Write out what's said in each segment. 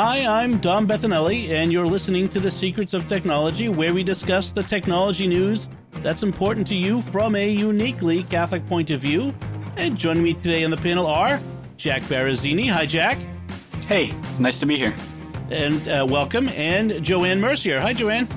Hi, I'm Dom Bettinelli, and you're listening to The Secrets of Technology, where we discuss the technology news that's important to you from a uniquely Catholic point of view. And joining me today on the panel are Jack Barazzini. Hi, Jack. Hey, nice to be here. And uh, welcome. And Joanne Mercier. Hi, Joanne.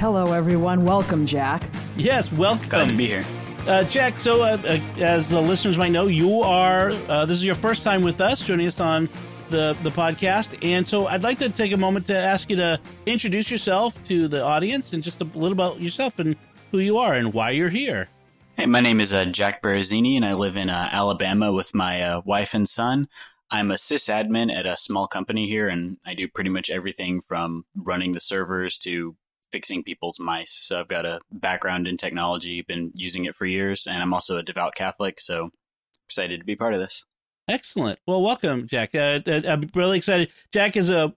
Hello, everyone. Welcome, Jack. Yes, welcome. Glad to be here. Uh, Jack, so uh, uh, as the listeners might know, you are, uh, this is your first time with us, joining us on the, the podcast. And so I'd like to take a moment to ask you to introduce yourself to the audience and just a little about yourself and who you are and why you're here. Hey, my name is uh, Jack Barazzini, and I live in uh, Alabama with my uh, wife and son. I'm a sysadmin at a small company here, and I do pretty much everything from running the servers to fixing people's mice. So I've got a background in technology, been using it for years, and I'm also a devout Catholic, so excited to be part of this. Excellent. Well, welcome, Jack. Uh, uh, I'm really excited. Jack is a,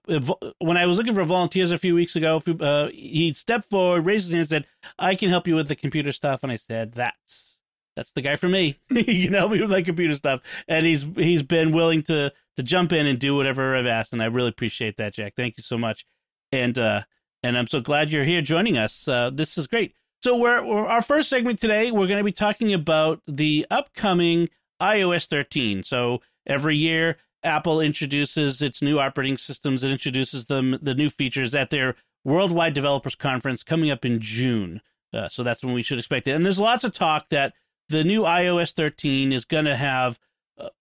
when I was looking for volunteers a few weeks ago, uh, he stepped forward, raised his hand, and said, "I can help you with the computer stuff." And I said, "That's that's the guy for me. you help me with my computer stuff." And he's he's been willing to to jump in and do whatever I've asked, and I really appreciate that, Jack. Thank you so much. And uh, and I'm so glad you're here joining us. Uh, this is great. So we're, we're our first segment today. We're going to be talking about the upcoming iOS 13. So every year, Apple introduces its new operating systems. It introduces them the new features at their Worldwide Developers Conference coming up in June. Uh, so that's when we should expect it. And there's lots of talk that the new iOS 13 is going to have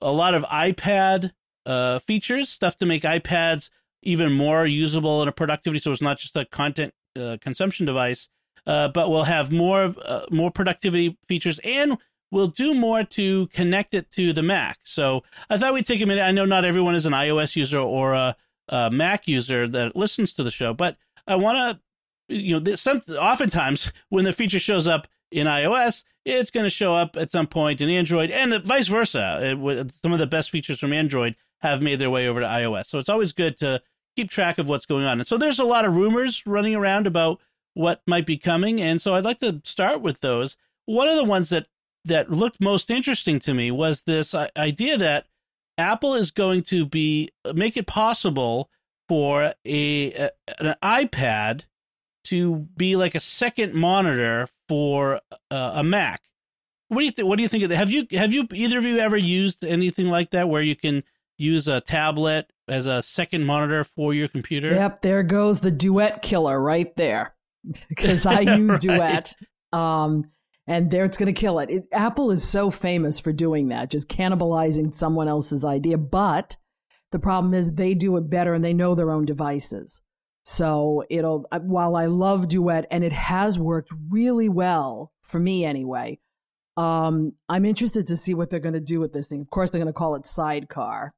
a lot of iPad uh, features, stuff to make iPads even more usable in a productivity. So it's not just a content uh, consumption device, uh, but we'll have more uh, more productivity features and we'll do more to connect it to the Mac. So I thought we'd take a minute. I know not everyone is an iOS user or a, a Mac user that listens to the show, but I want to, you know, some oftentimes when the feature shows up in iOS, it's going to show up at some point in Android, and vice versa. It, some of the best features from Android have made their way over to iOS. So it's always good to keep track of what's going on. And so there's a lot of rumors running around about what might be coming, and so I'd like to start with those. One of the ones that that looked most interesting to me was this idea that Apple is going to be make it possible for a, a an iPad to be like a second monitor for uh, a Mac. What do you think? What do you think of that? Have you have you either of you ever used anything like that where you can use a tablet as a second monitor for your computer? Yep, there goes the duet killer right there. Because I use right. Duet. Um, and there it's going to kill it. it. Apple is so famous for doing that, just cannibalizing someone else's idea. But the problem is they do it better and they know their own devices. So it'll, while I love Duet and it has worked really well for me anyway, um, I'm interested to see what they're going to do with this thing. Of course, they're going to call it Sidecar.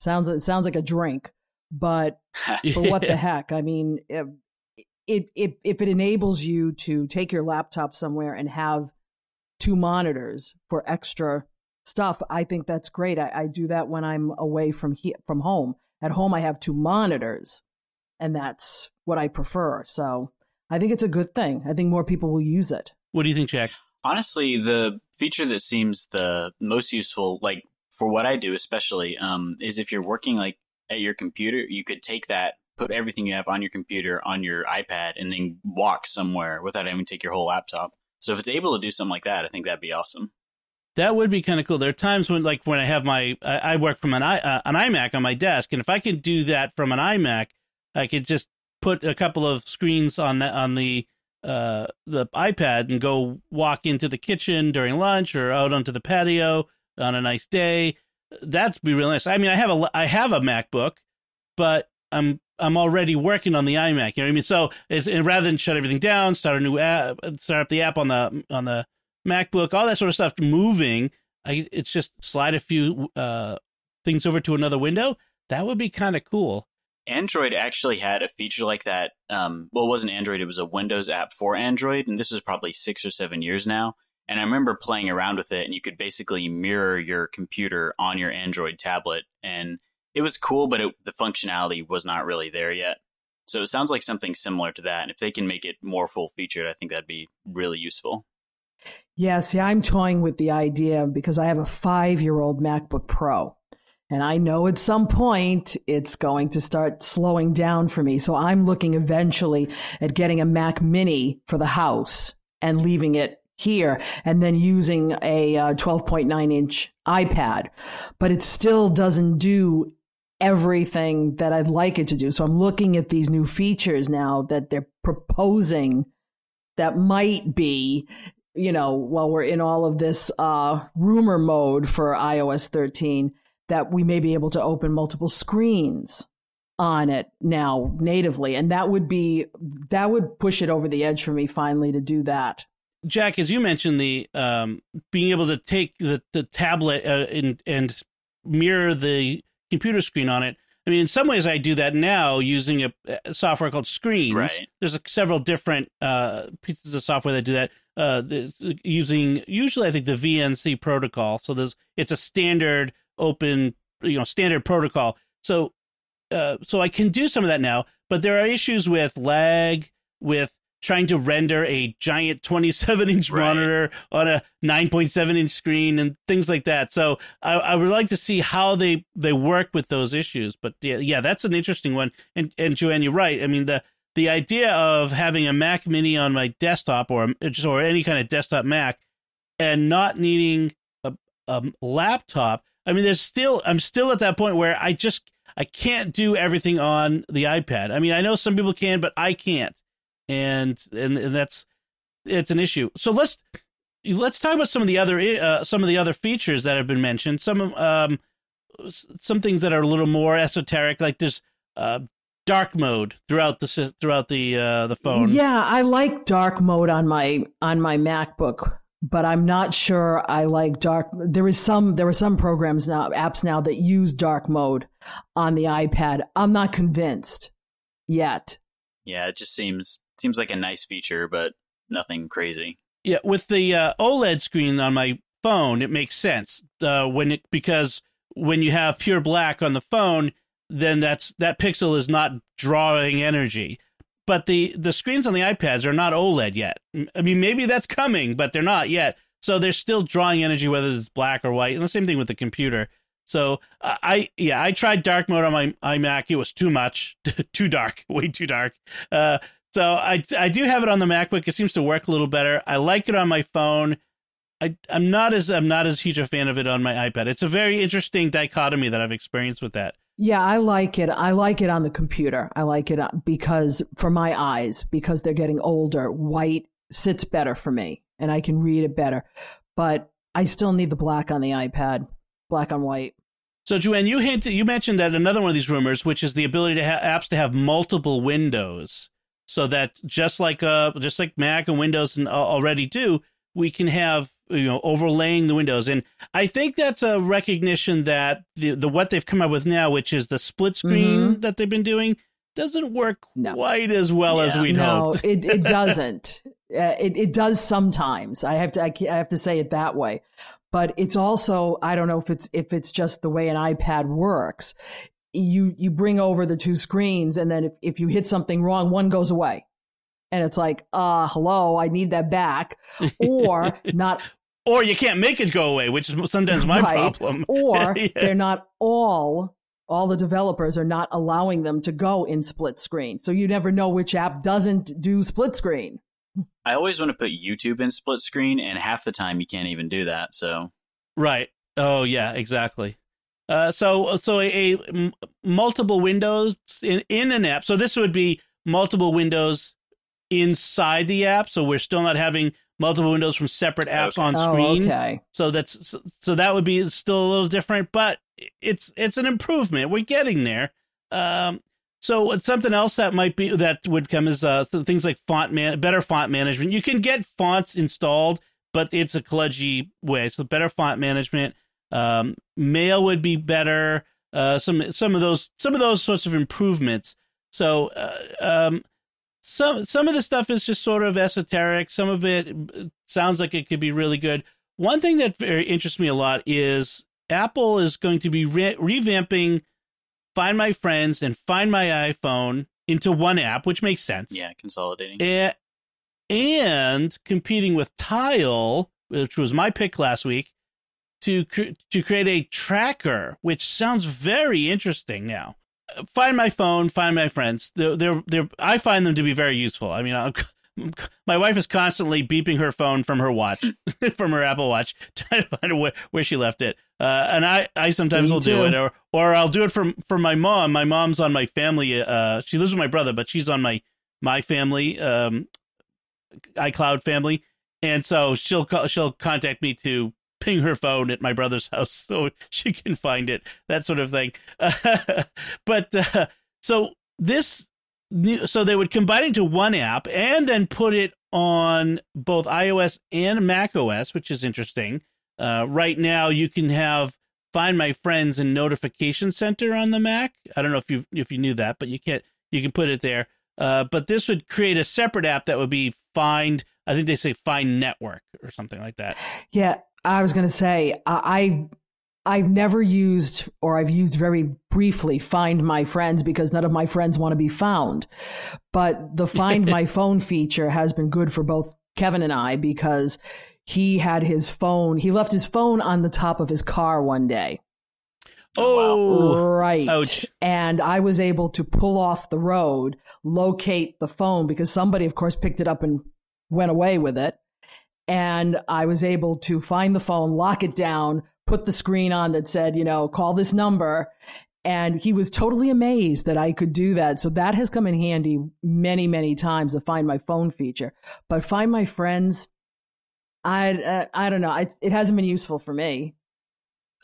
Sounds, it sounds like a drink, but, but what the heck? I mean, if, it, if if it enables you to take your laptop somewhere and have two monitors for extra stuff, I think that's great. I, I do that when I'm away from he, from home. At home, I have two monitors, and that's what I prefer. So I think it's a good thing. I think more people will use it. What do you think, Jack? Honestly, the feature that seems the most useful, like for what I do especially, um, is if you're working like at your computer, you could take that put everything you have on your computer on your iPad and then walk somewhere without having to take your whole laptop. So if it's able to do something like that, I think that'd be awesome. That would be kind of cool. There are times when, like, when I have my, I, I work from an i uh, an iMac on my desk, and if I can do that from an iMac, I could just put a couple of screens on the on the uh, the iPad and go walk into the kitchen during lunch or out onto the patio on a nice day. That'd be really nice. I mean, I have a I have a MacBook, but I'm I'm already working on the iMac. You know what I mean? So it's, rather than shut everything down, start a new app, start up the app on the on the MacBook, all that sort of stuff moving. I, it's just slide a few uh, things over to another window. That would be kind of cool. Android actually had a feature like that. Um, well, it wasn't Android; it was a Windows app for Android, and this is probably six or seven years now. And I remember playing around with it, and you could basically mirror your computer on your Android tablet, and it was cool, but it, the functionality was not really there yet. So it sounds like something similar to that. And if they can make it more full featured, I think that'd be really useful. Yeah, see, I'm toying with the idea because I have a five year old MacBook Pro. And I know at some point it's going to start slowing down for me. So I'm looking eventually at getting a Mac Mini for the house and leaving it here and then using a uh, 12.9 inch iPad. But it still doesn't do everything that I'd like it to do. So I'm looking at these new features now that they're proposing that might be you know, while we're in all of this uh, rumor mode for iOS 13, that we may be able to open multiple screens on it now natively, and that would be that would push it over the edge for me finally to do that. Jack, as you mentioned, the um, being able to take the the tablet uh, and and mirror the computer screen on it I mean, in some ways, I do that now using a, a software called Screens. Right. There's a, several different uh, pieces of software that do that. Uh, using usually, I think the VNC protocol. So there's it's a standard open, you know, standard protocol. So, uh, so I can do some of that now, but there are issues with lag, with trying to render a giant 27 inch right. monitor on a 9.7 inch screen and things like that. So I, I, would like to see how they, they work with those issues. But yeah, yeah, that's an interesting one. And, and Joanne, you're right. I mean, the, the idea of having a Mac mini on my desktop or just, or any kind of desktop Mac and not needing a, a laptop. I mean, there's still, I'm still at that point where I just, I can't do everything on the iPad. I mean, I know some people can, but I can't and and, and that's it's an issue. So let's let's talk about some of the other uh, some of the other features that have been mentioned. Some um some things that are a little more esoteric, like there's uh, dark mode throughout the throughout the uh, the phone. Yeah, I like dark mode on my on my MacBook, but I'm not sure I like dark. There is some there are some programs now apps now that use dark mode on the iPad. I'm not convinced yet. Yeah, it just seems seems like a nice feature, but nothing crazy. Yeah, with the uh, OLED screen on my phone, it makes sense uh, when it because when you have pure black on the phone, then that's that pixel is not drawing energy. But the the screens on the iPads are not OLED yet. I mean, maybe that's coming, but they're not yet. So they're still drawing energy whether it's black or white. And the same thing with the computer. So uh, I yeah I tried dark mode on my iMac. It was too much, too dark, way too dark. Uh, so I I do have it on the MacBook. It seems to work a little better. I like it on my phone. I I'm not as I'm not as huge a fan of it on my iPad. It's a very interesting dichotomy that I've experienced with that. Yeah, I like it. I like it on the computer. I like it uh, because for my eyes because they're getting older, white sits better for me and I can read it better. But I still need the black on the iPad, black on white. So, Joanne, you hinted, you mentioned that another one of these rumors, which is the ability to have apps to have multiple windows so that just like uh just like Mac and Windows and, uh, already do, we can have you know overlaying the windows and i think that's a recognition that the the what they've come up with now which is the split screen mm-hmm. that they've been doing doesn't work no. quite as well yeah. as we'd no, hoped it, it doesn't uh, it, it does sometimes i have to I, I have to say it that way but it's also i don't know if it's if it's just the way an ipad works you you bring over the two screens and then if, if you hit something wrong one goes away. And it's like uh hello i need that back. Or not or you can't make it go away which is sometimes my right. problem. Or yeah. they're not all all the developers are not allowing them to go in split screen. So you never know which app doesn't do split screen. I always want to put youtube in split screen and half the time you can't even do that so. Right. Oh yeah exactly uh, so so a, a m- multiple windows in, in an app. So this would be multiple windows inside the app. So we're still not having multiple windows from separate apps okay. on screen. Oh, okay. So that's so, so, that would be still a little different, but it's it's an improvement. We're getting there. Um, so something else that might be that would come is uh, things like font man, better font management. You can get fonts installed, but it's a kludgy way. So better font management. Um, mail would be better. uh, some some of those some of those sorts of improvements. So uh, um, some some of the stuff is just sort of esoteric. Some of it sounds like it could be really good. One thing that very interests me a lot is Apple is going to be re- revamping Find My Friends and Find My iPhone into one app, which makes sense. Yeah, consolidating. And, and competing with Tile, which was my pick last week, to to create a tracker, which sounds very interesting. Now, find my phone, find my friends. They're, they're, they're I find them to be very useful. I mean, I'm, my wife is constantly beeping her phone from her watch, from her Apple Watch, trying to find where, where she left it. Uh, and I, I sometimes Me will too. do it, or or I'll do it for for my mom. My mom's on my family. Uh, she lives with my brother, but she's on my my family, um, iCloud family, and so she'll call, she'll contact me to ping her phone at my brother's house so she can find it, that sort of thing. but uh, so this so they would combine it into one app and then put it on both iOS and Mac OS, which is interesting. Uh, right now, you can have Find My Friends and Notification Center on the Mac. I don't know if you if you knew that, but you can't. You can put it there. Uh, but this would create a separate app that would be Find. I think they say Find Network or something like that. Yeah, I was going to say I I've never used or I've used very briefly find my friends because none of my friends want to be found. But the find my phone feature has been good for both Kevin and I because he had his phone, he left his phone on the top of his car one day. Oh, right. ouch. And I was able to pull off the road, locate the phone because somebody, of course, picked it up and went away with it. And I was able to find the phone, lock it down, put the screen on that said, you know, call this number. And he was totally amazed that I could do that. So that has come in handy many, many times, the Find My Phone feature. But Find My Friends, I, uh, I don't know. It, it hasn't been useful for me.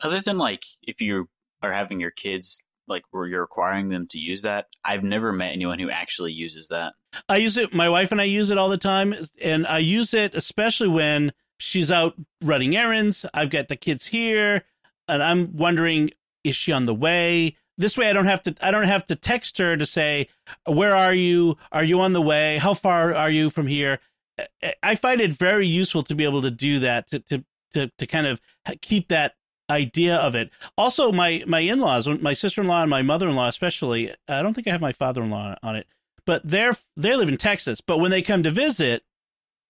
Other than like if you are having your kids like where you're requiring them to use that, I've never met anyone who actually uses that. I use it. My wife and I use it all the time, and I use it especially when she's out running errands. I've got the kids here, and I'm wondering, is she on the way? This way, I don't have to. I don't have to text her to say, "Where are you? Are you on the way? How far are you from here?" I- find it very useful to be able to do that to to to, to kind of keep that idea of it. Also, my my in laws, my sister in law and my mother in law, especially. I don't think I have my father in law on it but they're they live in Texas. But when they come to visit,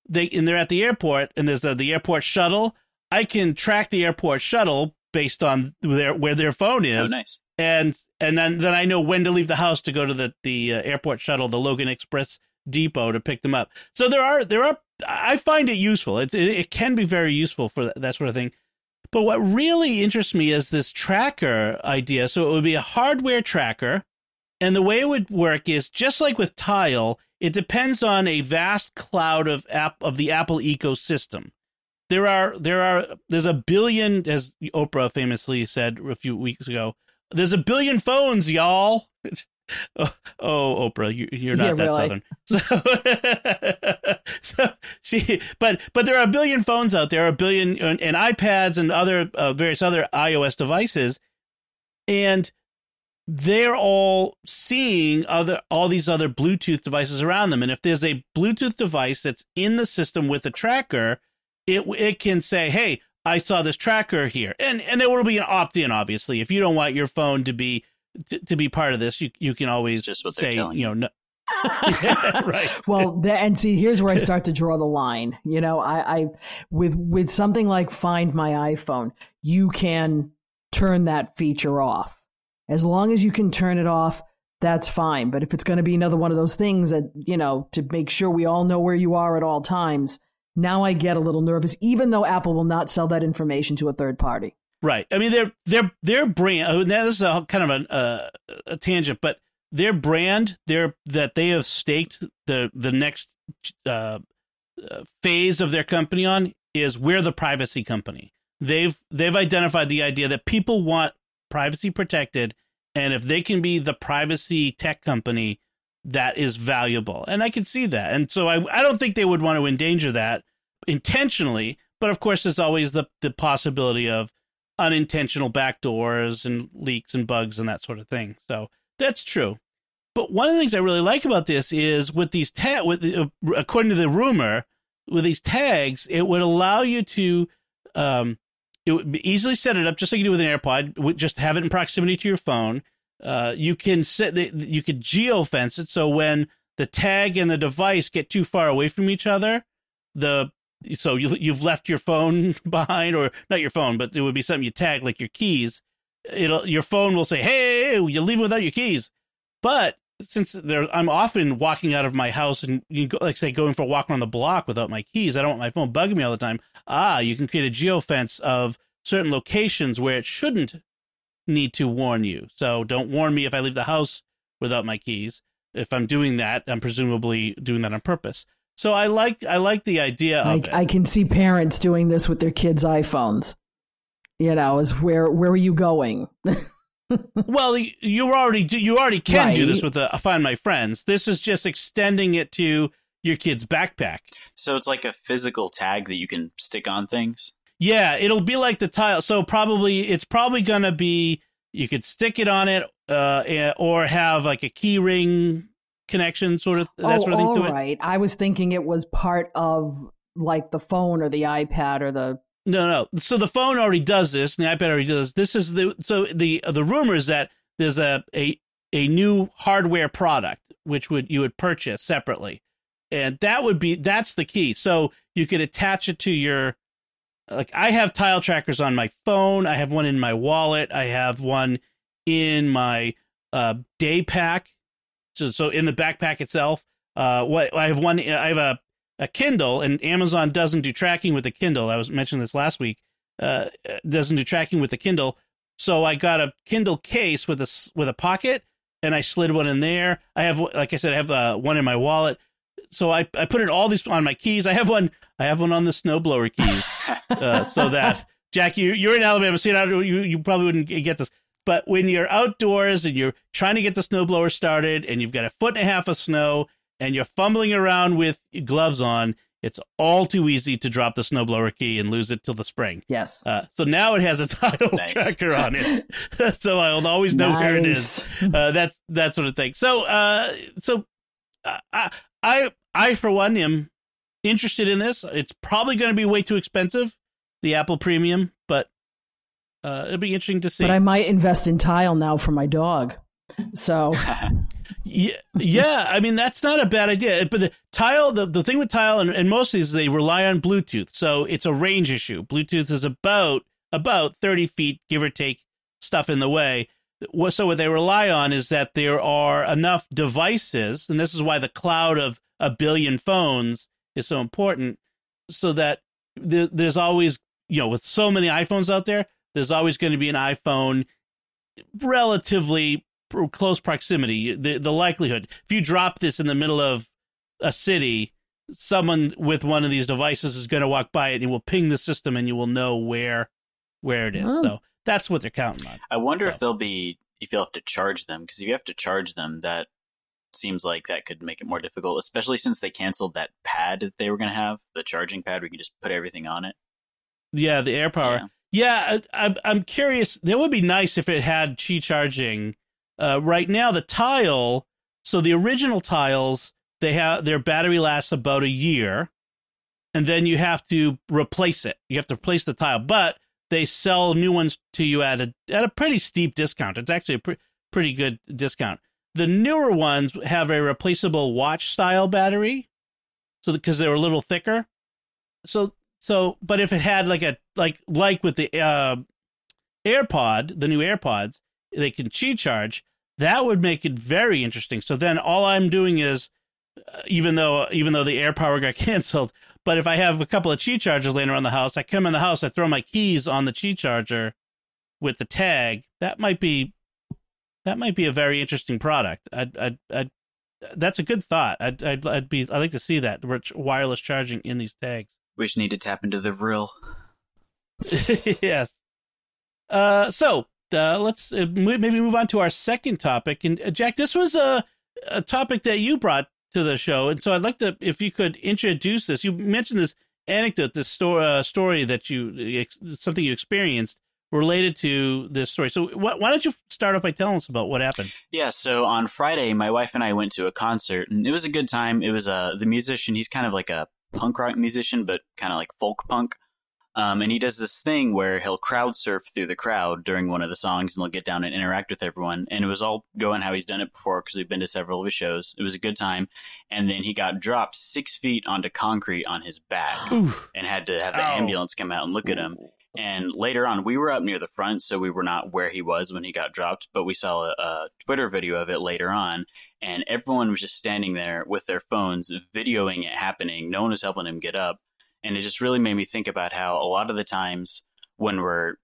they and they're at the airport, and there's the, the airport shuttle. I can track the airport shuttle based on their where their phone is, Oh, nice. and and then then I know when to leave the house to go to the the uh, airport shuttle, the Logan Express depot to pick them up. So there are there are I find it useful. It it, it can be very useful for that, that sort of thing. But what really interests me is this tracker idea. So it would be a hardware tracker and the way it would work is just like with Tile, it depends on a vast cloud of app of the Apple ecosystem. There are there are there's a billion, as Oprah famously said a few weeks ago. There's a billion phones, y'all. Oh, oh, Oprah, you, you're not Yeah, that really. southern. So, so she, but but there are a billion phones out there, a billion and, and iPads and other uh, various other iOS devices, and they're all seeing other all these other Bluetooth devices around them. And if there's a Bluetooth device that's in the system with a tracker, it it can say, "Hey, I saw this tracker here," and and it will be an opt-in. Obviously, if you don't want your phone to be to, to be part of this, you you can always just say, telling you know, no. Yeah, right. well, the, and see, here's where I start to draw the line. You know, I, I with with something like Find My iPhone, you can turn that feature off. As long as you can turn it off, that's fine. But if it's going to be another one of those things that you know to make sure we all know where you are at all times, now I get a little nervous. Even though Apple will not sell that information to a third party. Right. I mean, their their their brand. oh, Now this is a kind of an, uh, a tangent, but their brand, their that they have staked the the next uh, uh, phase of their company on is we're the privacy company. They've they've identified the idea that people want privacy protected, and if they can be the privacy tech company, that is valuable. And I can see that. And so I I don't think they would want to endanger that intentionally. But of course, there's always the the possibility of unintentional backdoors and leaks and bugs and that sort of thing. So that's true. But one of the things I really like about this is with these tag, with the, uh, according to the rumor, with these tags, it would allow you to, um, it would easily set it up just like you do with an AirPod. Just have it in proximity to your phone. Uh, you can set the, you could geofence it so when the tag and the device get too far away from each other, the so you you've left your phone behind or not your phone, but it would be something you tag like your keys. It'll your phone will say, "Hey, you leave without your keys." But since there, I'm often walking out of my house and you go, like say going for a walk around the block without my keys. I don't want my phone bugging me all the time. Ah, you can create a geofence of certain locations where it shouldn't need to warn you. So don't warn me if I leave the house without my keys. If I'm doing that, I'm presumably doing that on purpose. So I like I like the idea of I, it. I can see parents doing this with their kids' iPhones. You know, is where where are you going? well, you already do, you already can Right. do this with a Find My Friends. This is just extending it to your kid's backpack. So it's like a physical tag that you can stick on things. Yeah, it'll be like the tile. So probably it's probably gonna be you could stick it on it, uh, eh, or have like a key ring connection, sort of that oh, sort of thing all to it. right. I was thinking it was part of like the phone or the iPad or the No, no. So the phone already does this, and the iPad already does. This is the so the the rumor is that there's a a a new hardware product which would you would purchase separately, and that would be that's the key. So you could attach it to your like I have tile trackers on my phone. I have one in my wallet. I have one in my uh, day pack. So so in the backpack itself. Uh, what I have one. I have a a Kindle, and Amazon doesn't do tracking with the Kindle. I was mentioning this last week. Uh, doesn't do tracking with the Kindle, so I got a Kindle case with a with a pocket, and I slid one in there. I have, like I said, I have uh, one in my wallet. So I, I put it all these on my keys. I have one. I have one on the snowblower keys, uh, so that Jack, you you're in Alabama, so you know, you you probably wouldn't get this. But when you're outdoors and you're trying to get the snowblower started, and you've got a foot and a half of snow, and you're fumbling around with gloves on, it's all too easy to drop the snowblower key and lose it till the spring. yes. Uh, so now it has a Tile Nice. tracker on it, so I'll always know where it is. Uh, that's that sort of thing. So, uh, so uh, I, I, I for one am interested in this. It's probably going to be way too expensive, the Apple Premium, uh, it'll be interesting to see. But I might invest in tile now for my dog. So Yeah, yeah. I mean, that's not a bad idea. But the tile, the, the thing with tile and, and most of these, they rely on Bluetooth. So it's a range issue. Bluetooth is about about 30 feet, give or take, stuff in the way. So what they rely on is that there are enough devices, and this is why the cloud of a billion phones is so important, so that there, there's always, you know, with so many iPhones out there, there's always going to be an iPhone relatively close proximity. The the likelihood if you drop this in the middle of a city, someone with one of these devices is going to walk by it and it will ping the system and you will know where where it is. Oh. So that's what they're counting on. I wonder So. if they'll be if you'll have to charge them because if you have to charge them, that seems like that could make it more difficult, especially since they canceled that pad that they were going to have, the charging pad where you can just put everything on it. Yeah, the AirPower. Yeah. Yeah, I, I'm I'm curious. That would be nice if it had Qi charging. Uh, right now, the tile. So the original tiles, they have their battery lasts about a year, and then you have to replace it. You have to replace the tile, but they sell new ones to you at a at a pretty steep discount. It's actually a pre- pretty good discount. The newer ones have a replaceable watch style battery, so because they're a little thicker. So so, but if it had like a like like with the uh, AirPod, the new AirPods, they can Qi charge. That would make it very interesting. So then all I'm doing is, uh, even though even though the AirPower got canceled, but if I have a couple of Qi chargers laying around the house, I come in the house, I throw my keys on the Qi charger with the tag. That might be that might be a very interesting product. I'd, I'd, I'd that's a good thought. I'd, I'd, I'd be I'd like to see that wireless charging in these tags. We just need to tap into the real. yes. Uh, so uh, let's uh, maybe move on to our second topic. And uh, Jack, this was a, a topic that you brought to the show, and so I'd like to, if you could introduce this. You mentioned this anecdote, this story, uh, story that you, ex- something you experienced, related to this story. So wh- why don't you start off by telling us about what happened? Yeah, so on Friday, my wife and I went to a concert, and it was a good time. It was uh, the musician. He's kind of like a punk rock musician, but kind of like folk punk. Um, and he does this thing where he'll crowd surf through the crowd during one of the songs, and he'll get down and interact with everyone. And it was all going how he's done it before because we've been to several of his shows. It was a good time. And then he got dropped six feet onto concrete on his back and had to have the Ow. ambulance come out and look at him. And later on, we were up near the front, so we were not where he was when he got dropped, but we saw a, a Twitter video of it later on. And everyone was just standing there with their phones, videoing it happening. No one was helping him get up. And it just really made me think about how a lot of the times when we're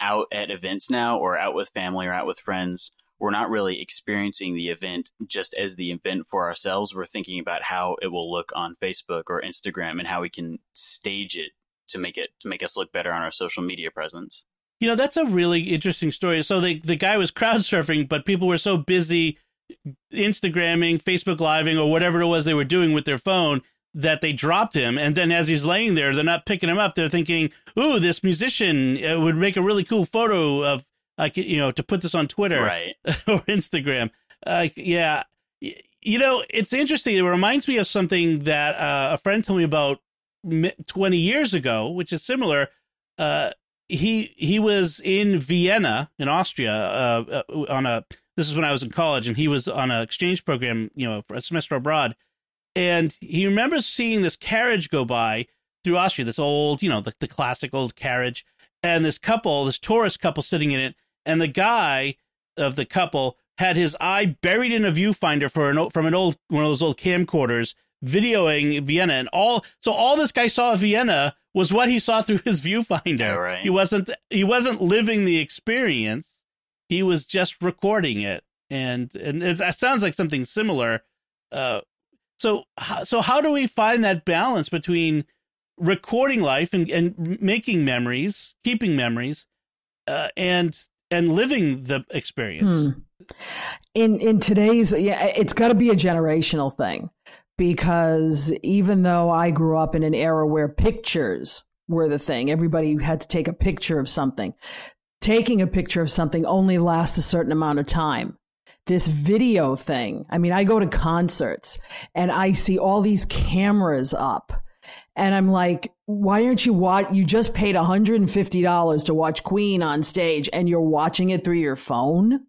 out at events now or out with family or out with friends, we're not really experiencing the event just as the event for ourselves. We're thinking about how it will look on Facebook or Instagram and how we can stage it to make it to make us look better on our social media presence. You know, that's a really interesting story. So the the guy was crowd surfing, but people were so busy Instagramming, Facebook living, or whatever it was they were doing with their phone that they dropped him. And then as he's laying there, they're not picking him up. They're thinking, "Ooh, this musician uh, would make a really cool photo of, like, you know, to put this on Twitter Right. or Instagram." Uh, yeah, you know, it's interesting. It reminds me of something that uh, a friend told me about 20 years ago, which is similar. Uh, he he was in Vienna in Austria uh, uh, on a this is when I was in college and he was on an exchange program you know for a semester abroad and he remembers seeing this carriage go by through Austria this old you know the, the classic old carriage and this couple this tourist couple sitting in it and the guy of the couple had his eye buried in a viewfinder for an from an old one of those old camcorders videoing Vienna and all so all this guy saw of Vienna was what he saw through his viewfinder. Yeah, right. He wasn't he wasn't living the experience. He was just recording it. And and it, that sounds like something similar. Uh so so how do we find that balance between recording life and and making memories, keeping memories uh and and living the experience? Hmm. In in today's yeah, it's got to be a generational thing because even though I grew up in an era where pictures were the thing, everybody had to take a picture of something. Taking a picture of something only lasts a certain amount of time. This video thing, I mean, I go to concerts and I see all these cameras up. And I'm like, why aren't you watch? You just paid $150 to watch Queen on stage and you're watching it through your phone?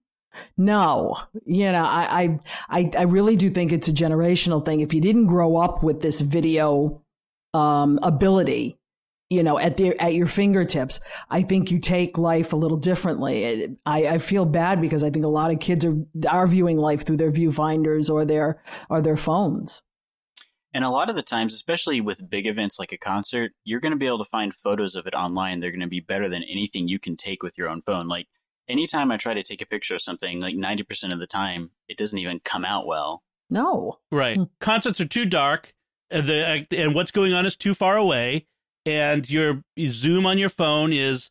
No, you know, I, I, I, really do think it's a generational thing. If you didn't grow up with this video um, ability, you know, at the at your fingertips, I think you take life a little differently. I, I feel bad because I think a lot of kids are are viewing life through their viewfinders or their or their phones. And a lot of the times, especially with big events like a concert, you're going to be able to find photos of it online. They're going to be better than anything you can take with your own phone. Like anytime I try to take a picture of something, like 90% of the time, it doesn't even come out well. No, Right. Hmm. Concerts are too dark, the and what's going on is too far away, and your zoom on your phone is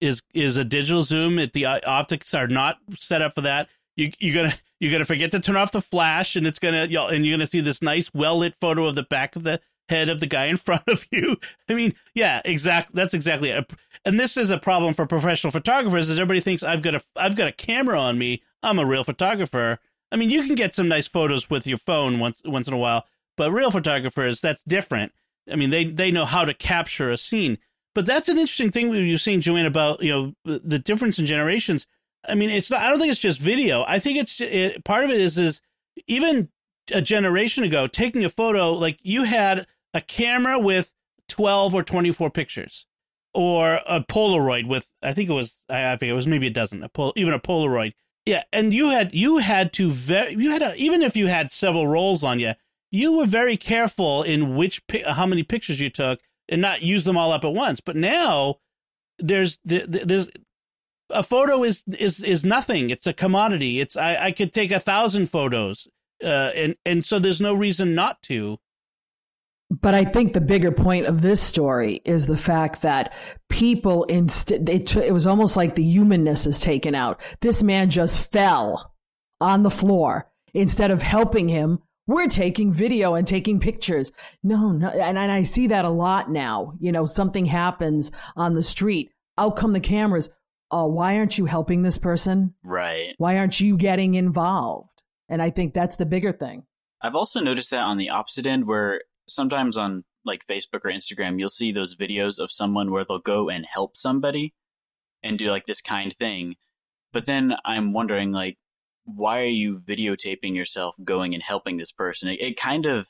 is is a digital zoom. It, the uh, optics are not set up for that. You you're gonna you're gonna forget to turn off the flash, and it's gonna and you're gonna see this nice well lit photo of the back of the head of the guy in front of you. I mean, yeah, exact. That's exactly it. And this is a problem for professional photographers. Is everybody thinks I've got a I've got a camera on me. I'm a real photographer. I mean, you can get some nice photos with your phone once once in a while, but real photographers, that's different. I mean, they they know how to capture a scene. But that's an interesting thing we were saying, Joanne, about you know the, difference in generations. I mean, it's not. I don't think it's just video. I think it's it, part of it is is even a generation ago taking a photo like you had a camera with twelve or twenty four pictures, or a Polaroid with I think it was I, I think it was maybe a dozen, a pol, even a Polaroid. Yeah, and you had you had to very you had a, even if you had several rolls on you, you were very careful in which how many pictures you took and not use them all up at once. But now there's th- th- there's a photo is is is nothing. It's a commodity. It's I, I could take a thousand photos, uh, and and so there's no reason not to. But I think the bigger point of this story is the fact that people instead it, it was almost like the humanness is taken out. This man just fell on the floor instead of helping him. We're taking video and taking pictures. No, no, and, and I see that a lot now. You know, something happens on the street. out come the cameras. Uh, why aren't you helping this person? Right. Why aren't you getting involved? And I think that's the bigger thing. I've also noticed that on the opposite end, where sometimes on like Facebook or Instagram, you'll see those videos of someone where they'll go and help somebody and do like this kind thing. But then I'm wondering, like, why are you videotaping yourself going and helping this person? It, it kind of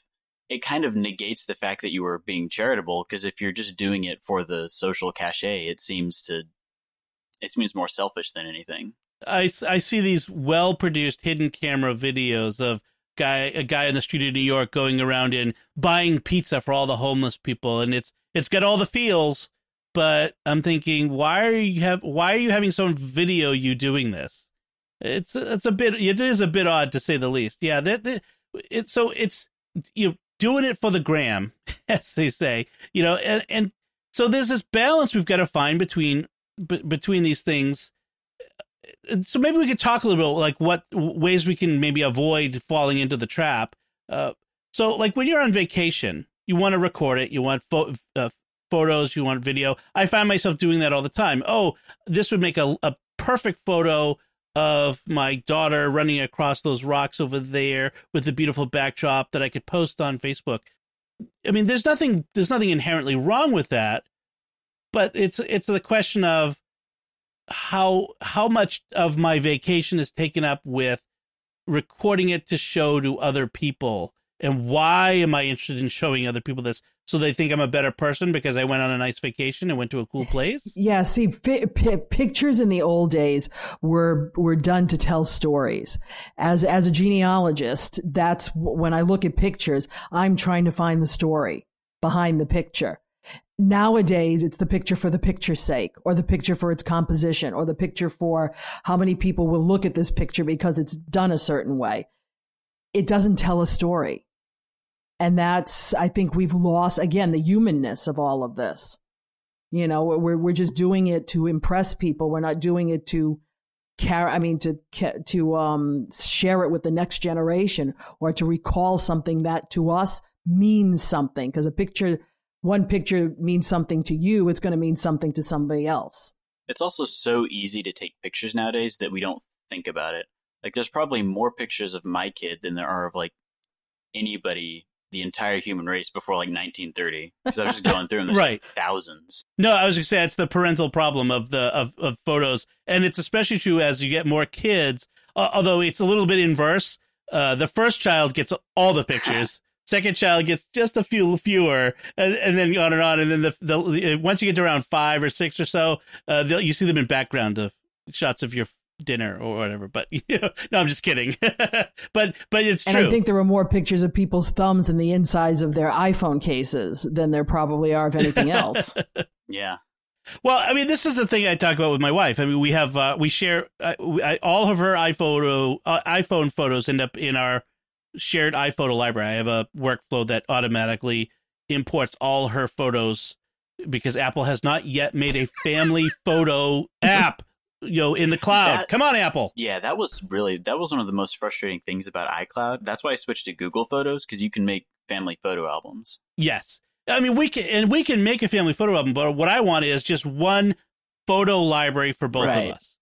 it kind of negates the fact that you were being charitable because if you're just doing it for the social cachet, it seems to it seems more selfish than anything. I, I see these well produced hidden camera videos of guy a guy in the street of New York going around and buying pizza for all the homeless people and it's it's got all the feels but I'm thinking why are you have why are you having someone video you doing this it's it's a bit it is a bit odd to say the least yeah that, it so it's you doing it for the gram as they say you know and and so there's this balance we've got to find between b- between these things so maybe we could talk a little bit like what ways we can maybe avoid falling into the trap. Uh, so like when you're on vacation, you want to record it, you want fo- uh, photos, you want video. I find myself doing that all the time. Oh, this would make a, a perfect photo of my daughter running across those rocks over there with the beautiful backdrop that I could post on Facebook. I mean, there's nothing there's nothing inherently wrong with that, but it's it's the question of how how much of my vacation is taken up with recording it to show to other people and why am i interested in showing other people this so they think i'm a better person because i went on a nice vacation and went to a cool place yeah see fi- p- pictures in the old days were were done to tell stories as as a genealogist that's when i look at pictures i'm trying to find the story behind the picture Nowadays, it's the picture for the picture's sake, or the picture for its composition, or the picture for how many people will look at this picture because it's done a certain way. It doesn't tell a story. And that's, I think we've lost, again, the humanness of all of this. You know, we're, we're just doing it to impress people. We're not doing it to care, I mean, to, to, um, share it with the next generation or to recall something that to us means something. Cause a picture, one picture means something to you, it's going to mean something to somebody else. It's also so easy to take pictures nowadays that we don't think about it. Like, there's probably more pictures of my kid than there are of like anybody, the entire human race before like 1930. Because I was just going through them, there's right. like thousands. No, I was going to say it's the parental problem of the of, of photos, and it's especially true as you get more kids. Uh, although it's a little bit inverse. Uh, the first child gets all the pictures. Second child gets just a few fewer, and, and then on and on. And then the, the once you get to around five or six or so, uh, you see them in background of shots of your dinner or whatever. But you know, no, I'm just kidding. but but it's and true. I think there are more pictures of people's thumbs and the insides of their iPhone cases than there probably are of anything else. yeah. Well, I mean, this is the thing I talk about with my wife. I mean, we have uh, we share uh, I, all of her iPhoto uh, iPhone photos end up in our shared iPhoto library. I have a workflow that automatically imports all her photos because Apple has not yet made a family photo app, you know, in the cloud. That, Come on, Apple. Yeah, that was really that was one of the most frustrating things about iCloud. That's why I switched to Google Photos because you can make family photo albums. Yes. I mean, we can and we can make a family photo album, but what I want is just one photo library for both right. of us.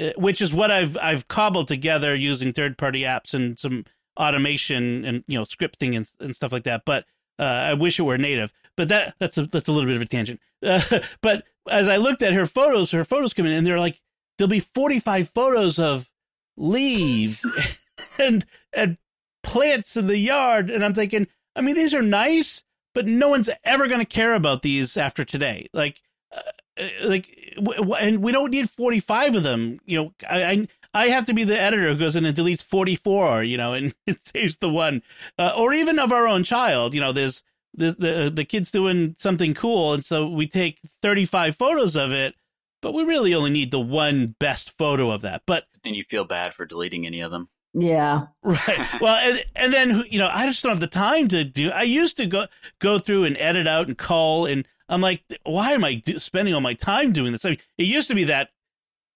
Uh, which is what I've I've cobbled together using third party apps and some automation and you know scripting and, and stuff like that. But uh, I wish it were native. But that that's a that's a little bit of a tangent. Uh, but as I looked at her photos, her photos come in, and they're like there'll be forty five photos of leaves and and plants in the yard, and I'm thinking, I mean, these are nice, but no one's ever going to care about these after today. Like. Uh, uh like and we don't need 45 of them you know I, I have to be the editor who goes in and deletes 44, you know, and it saves the one. Uh, or even of our own child, you know, there's the, the the kid's doing something cool, and so we take 35 photos of it, but we really only need the one best photo of that. But then you feel bad for deleting any of them. Yeah. Right. Well, and, and then you know, I just don't have the time to do. I used to go go through and edit out and call, and I'm like, why am I do, spending all my time doing this? I mean, it used to be that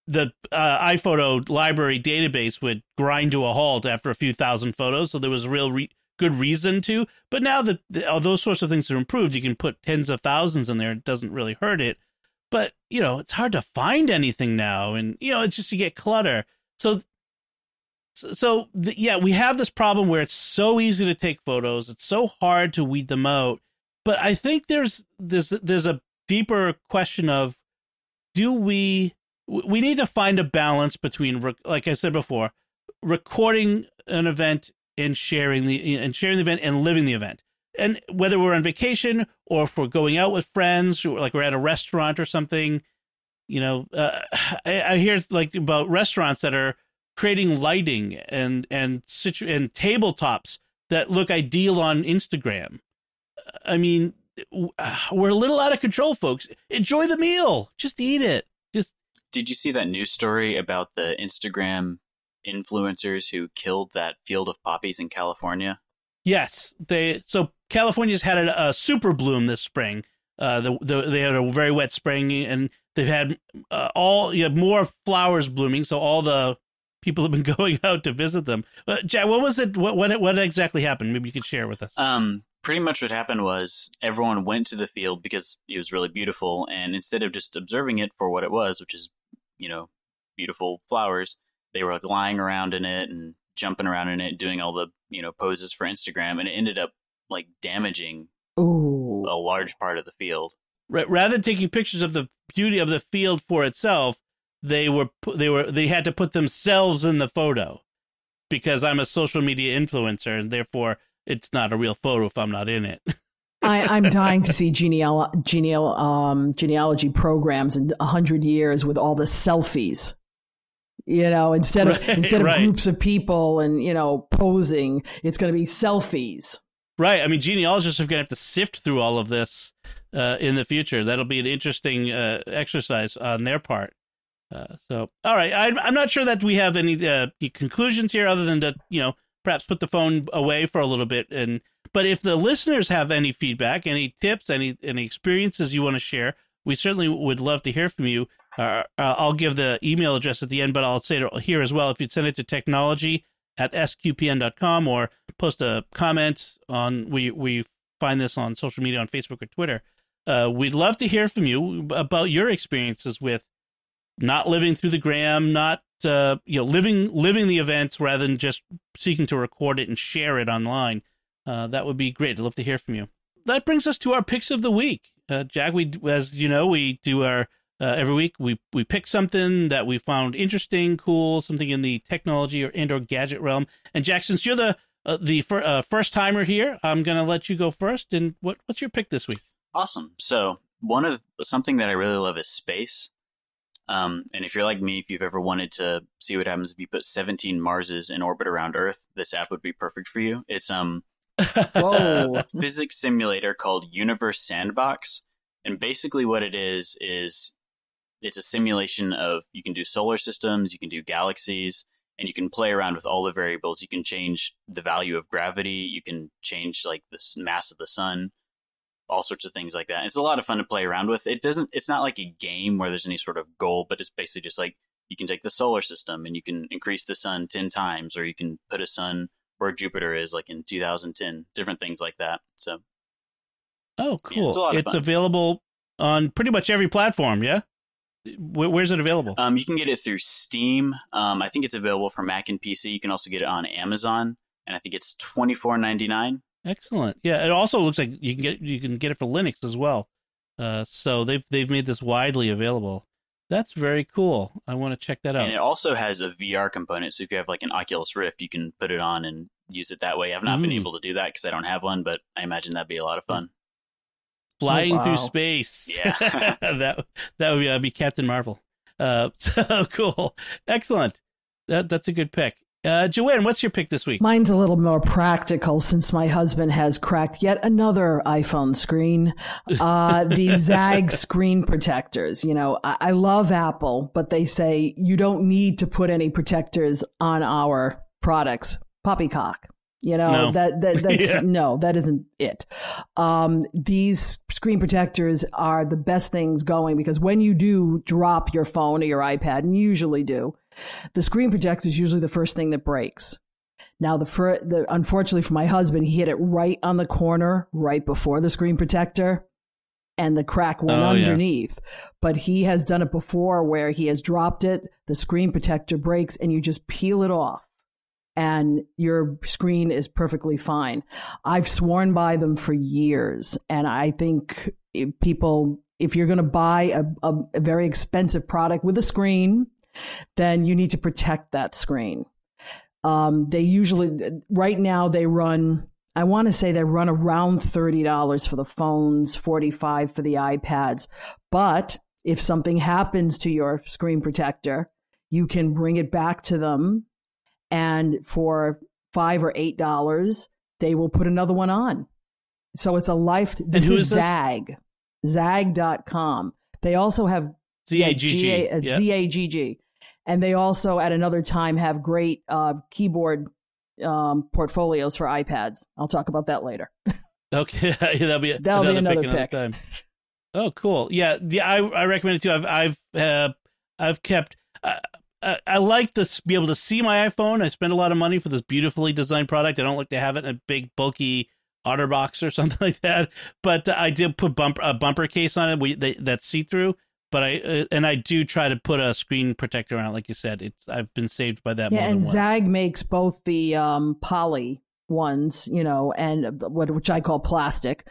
the uh, iPhoto library database would grind to a halt after a few thousand photos, so there was a real re- good reason to. But now that all those sorts of things are improved, you can put tens of thousands in there; it doesn't really hurt it. But you know it's hard to find anything now, and you know it's just to get clutter. So, so, so the, yeah, we have this problem where it's so easy to take photos. It's so hard to weed them out. But I think there's there's there's a deeper question of do we we need to find a balance between like I said before, recording an event and sharing the and sharing the event and living the event and whether we're on vacation or if we're going out with friends, like we're at a restaurant or something, you know, uh, I, I, hear like about restaurants that are creating lighting and and situ- and tabletops that look ideal on Instagram. I mean, we're a little out of control, folks. Enjoy the meal. Just eat it. Just. Did you see that news story about the Instagram influencers who killed that field of poppies in California? Yes, they so California's had a, a super bloom this spring. Uh, the, the, they had a very wet spring, and they've had uh, all you have more flowers blooming. So all the people have been going out to visit them. Uh, Jack, what was it? What, what what exactly happened? Maybe you could share with us. Um, pretty much what happened was everyone went to the field because it was really beautiful, and instead of just observing it for what it was, which is you know beautiful flowers, they were like lying around in it and jumping around in it, doing all the you know poses for Instagram, and it ended up like damaging Ooh. a large part of the field. Rather than taking pictures of the beauty of the field for itself, they were they were they had to put themselves in the photo because I'm a social media influencer and therefore it's not a real photo if I'm not in it. I, am dying to see geneal, geneal, um, genealogy programs in a hundred years with all the selfies. You know, instead of right, instead of right. groups of people and you know posing, it's going to be selfies. Right. I mean, genealogists are going to have to sift through all of this uh, in the future. That'll be an interesting uh, exercise on their part. Uh, so, all right. I, I'm not sure that we have any uh, conclusions here, other than to you know perhaps put the phone away for a little bit. And but if the listeners have any feedback, any tips, any any experiences you want to share, we certainly would love to hear from you. Uh, uh, I'll give the email address at the end, but I'll say it here as well. If you'd send it to technology at sqpn.com or post a comment on we we find this on social media on Facebook or Twitter. Uh, we'd love to hear from you about your experiences with not living through the gram, not uh, you know living living the events rather than just seeking to record it and share it online. Uh, that would be great. I'd love to hear from you. That brings us to our picks of the week. Uh, Jack, we as you know, we do our uh, every week we we pick something that we found interesting, cool, something in the technology or and or gadget realm. And Jack, since you're the uh, the fir- uh, first timer here, I'm gonna let you go first. And what what's your pick this week? Awesome. So one of something that I really love is space. Um, and if you're like me, if you've ever wanted to see what happens if you put 17 Marses in orbit around Earth, this app would be perfect for you. It's um, it's a physics simulator called Universe Sandbox, and basically what it is is it's a simulation of you can do solar systems, you can do galaxies, and you can play around with all the variables. You can change the value of gravity, you can change like the mass of the sun, all sorts of things like that. It's a lot of fun to play around with. It doesn't it's not like a game where there's any sort of goal, but it's basically just like you can take the solar system and you can increase the sun 10 times or you can put a sun where Jupiter is like in 2010, different things like that. So Oh, cool. Yeah, it's, it's available on pretty much every platform, yeah? Where's it available? Um, you can get it through Steam. Um, I think it's available for Mac and PC. You can also get it on Amazon, and I think it's twenty four ninety nine. Excellent. Yeah, it also looks like you can get you can get it for Linux as well. Uh, so they've they've made this widely available. That's very cool. I want to check that out. And it also has a VR component. So if you have like an Oculus Rift, you can put it on and use it that way. I've not been able to do that because I don't have one, but I imagine that'd be a lot of fun flying oh, wow. through space. Yeah, that that would be, uh, be Captain Marvel. Uh, so cool, excellent. That that's a good pick. Uh, Joanne, what's your pick this week? Mine's a little more practical since my husband has cracked yet another iPhone screen. Uh, the ZAGG screen protectors. You know, I, I love Apple, but they say you don't need to put any protectors on our products. Poppycock. You know no. that that that's yeah. no, that isn't it. Um, these screen protectors are the best things going because when you do drop your phone or your iPad, and you usually do, the screen protector is usually the first thing that breaks. Now, the, fir- the unfortunately for my husband, he hit it right on the corner, right before the screen protector. and the crack went Oh, yeah. underneath. But he has done it before where he has dropped it, the screen protector breaks, and you just peel it off. And your screen is perfectly fine. I've sworn by them for years. And I think people, if you're going to buy a, a, a very expensive product with a screen, then you need to protect that screen. Um, they usually, right now, they run. I want to say they run around thirty dollars for the phones, forty-five for the iPads. But if something happens to your screen protector, you can bring it back to them, and for five or eight dollars, they will put another one on. So it's a life. This is is this? ZAGG, ZAGG.com. They also have Z A G G. G- uh, Yeah. Z-A-G-G. And they also, at another time, have great uh, keyboard um, portfolios for iPads. I'll talk about that later. Okay, that'll be That'll be another, another pick, another time. Oh, cool. Yeah, yeah. I I recommend it too. I've I've uh, I've kept. Uh, I, I like to be able to see my iPhone. I spend a lot of money for this beautifully designed product. I don't like to have it in a big bulky OtterBox or something like that. But I did put bump a bumper case on it. We they, that's see through. But I uh, and I do try to put a screen protector on it. Like you said, it's I've been saved by that. yeah, more and than once. ZAGG makes both the um, poly ones, you know, and what which I call plastic,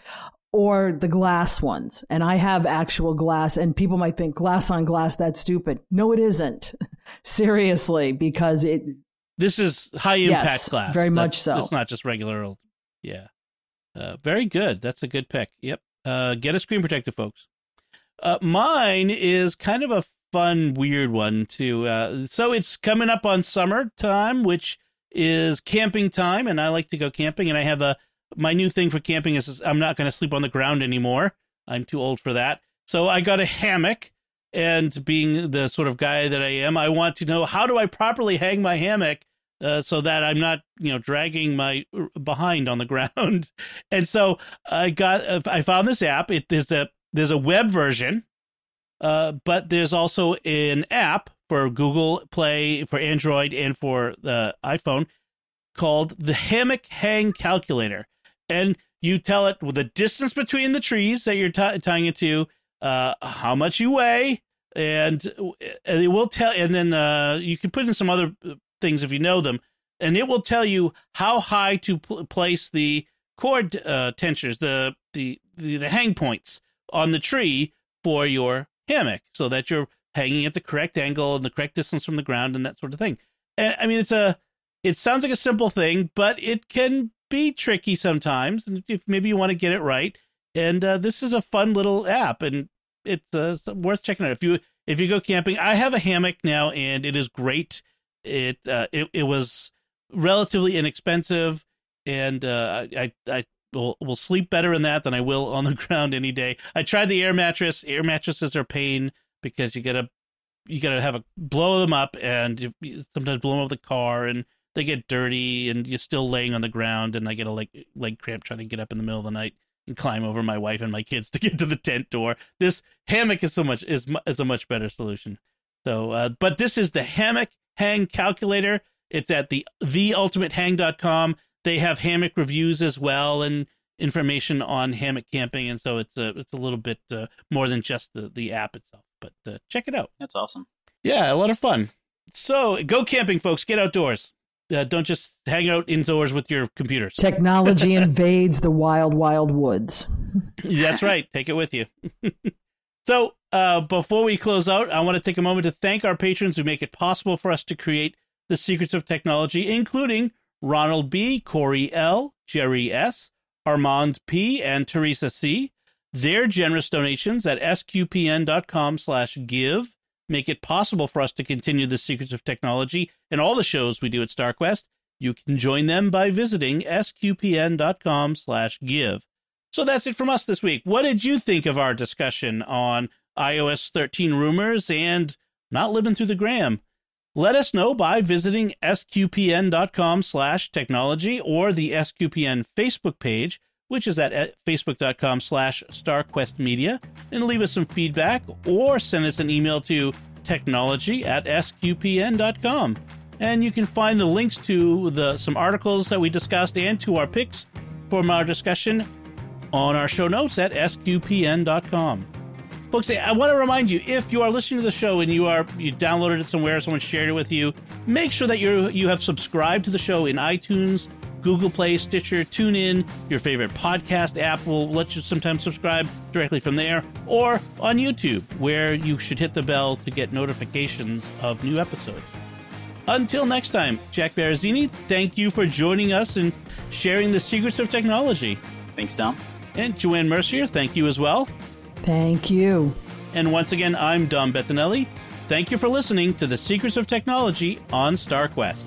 or the glass ones. And I have actual glass, and people might think glass on glass that's stupid. No, it isn't. Seriously, because it This is high impact Yes, glass. very That's- much so. It's not just regular old. Yeah. Uh, very good. That's a good pick. Yep. Uh, get a screen protector, folks. Uh, mine is kind of a fun, weird one too. Uh, so it's coming up on summertime, which is camping time, and I like to go camping. And I have a my new thing for camping is, is I'm not going to sleep on the ground anymore. I'm too old for that. So I got a hammock, and being the sort of guy that I am, I want to know how do I properly hang my hammock uh, so that I'm not, you know, dragging my uh, behind on the ground. and so I got, uh, I found this app. It there's a there's a web version, uh, but there's also an app for Google Play, for Android, and for the iPhone called the Hammock Hang Calculator, and you tell it the distance between the trees that you're ti tying it to, uh, how much you weigh, and, and it will tell. And then uh, you can put in some other uh, things if you know them, and it will tell you how high to pl- place the cord uh, tensioners, the, the the the hang points on the tree for your hammock, so that you're hanging at the correct angle and the correct distance from the ground and that sort of thing. And I mean, it's a it sounds like a simple thing, but it can be tricky sometimes. And if maybe you want to get it right, and uh, this is a fun little app, and it's uh, worth checking out. If you if you go camping, I have a hammock now, and it is great. It uh, it it was relatively inexpensive, and uh, I I will will sleep better in that than I will on the ground any day. I tried the air mattress. Air mattresses are pain because you gotta you gotta have a blow them up, and you, sometimes blow them up the car, and they get dirty, and you're still laying on the ground, and I get a leg leg cramp trying to get up in the middle of the night and climb over my wife and my kids to get to the tent door. This hammock is so much is is a much better solution. So, uh, but this is the hammock hang calculator. It's at the theultimatehang.com. They have hammock reviews as well and information on hammock camping, and so it's a it's a little bit uh, more than just the the app itself. But uh, check it out. That's awesome. Yeah, a lot of fun. So go camping, folks. Get outdoors. Uh, don't just hang out indoors with your computers. technology invades the wild, wild woods. That's right. Take it with you. so, uh, before we close out, I want to take a moment to thank our patrons who make it possible for us to create the secrets of technology, including Ronald B., Corey L., Jerry S., Armand P., and Teresa C. Their generous donations at sqpn.com slash give make it possible for us to continue the secrets of technology and all the shows we do at StarQuest. You can join them by visiting sqpn.com slash give. So that's it from us this week. What did you think of our discussion on iOS 13 rumors and not living through the gram? Let us know by visiting sqpn.com slash technology or the SQPN Facebook page, which is at facebook.com slash starquestmedia, and leave us some feedback or send us an email to technology at sqpn.com. And you can find the links to the some articles that we discussed and to our picks from our discussion on our show notes at sqpn.com. Folks, I want to remind you if you are listening to the show and you are you downloaded it somewhere, someone shared it with you, make sure that you you have subscribed to the show in iTunes, Google Play, Stitcher, TuneIn, your favorite podcast app will let you sometimes subscribe directly from there, or on YouTube, where you should hit the bell to get notifications of new episodes. Until next time, Jack Barazzini, thank you for joining us and sharing the secrets of technology. Thanks, Dom. And Joanne Mercier, thank you as well. Thank you. And once again, I'm Dom Bettinelli. Thank you for listening to The Secrets of Technology on StarQuest.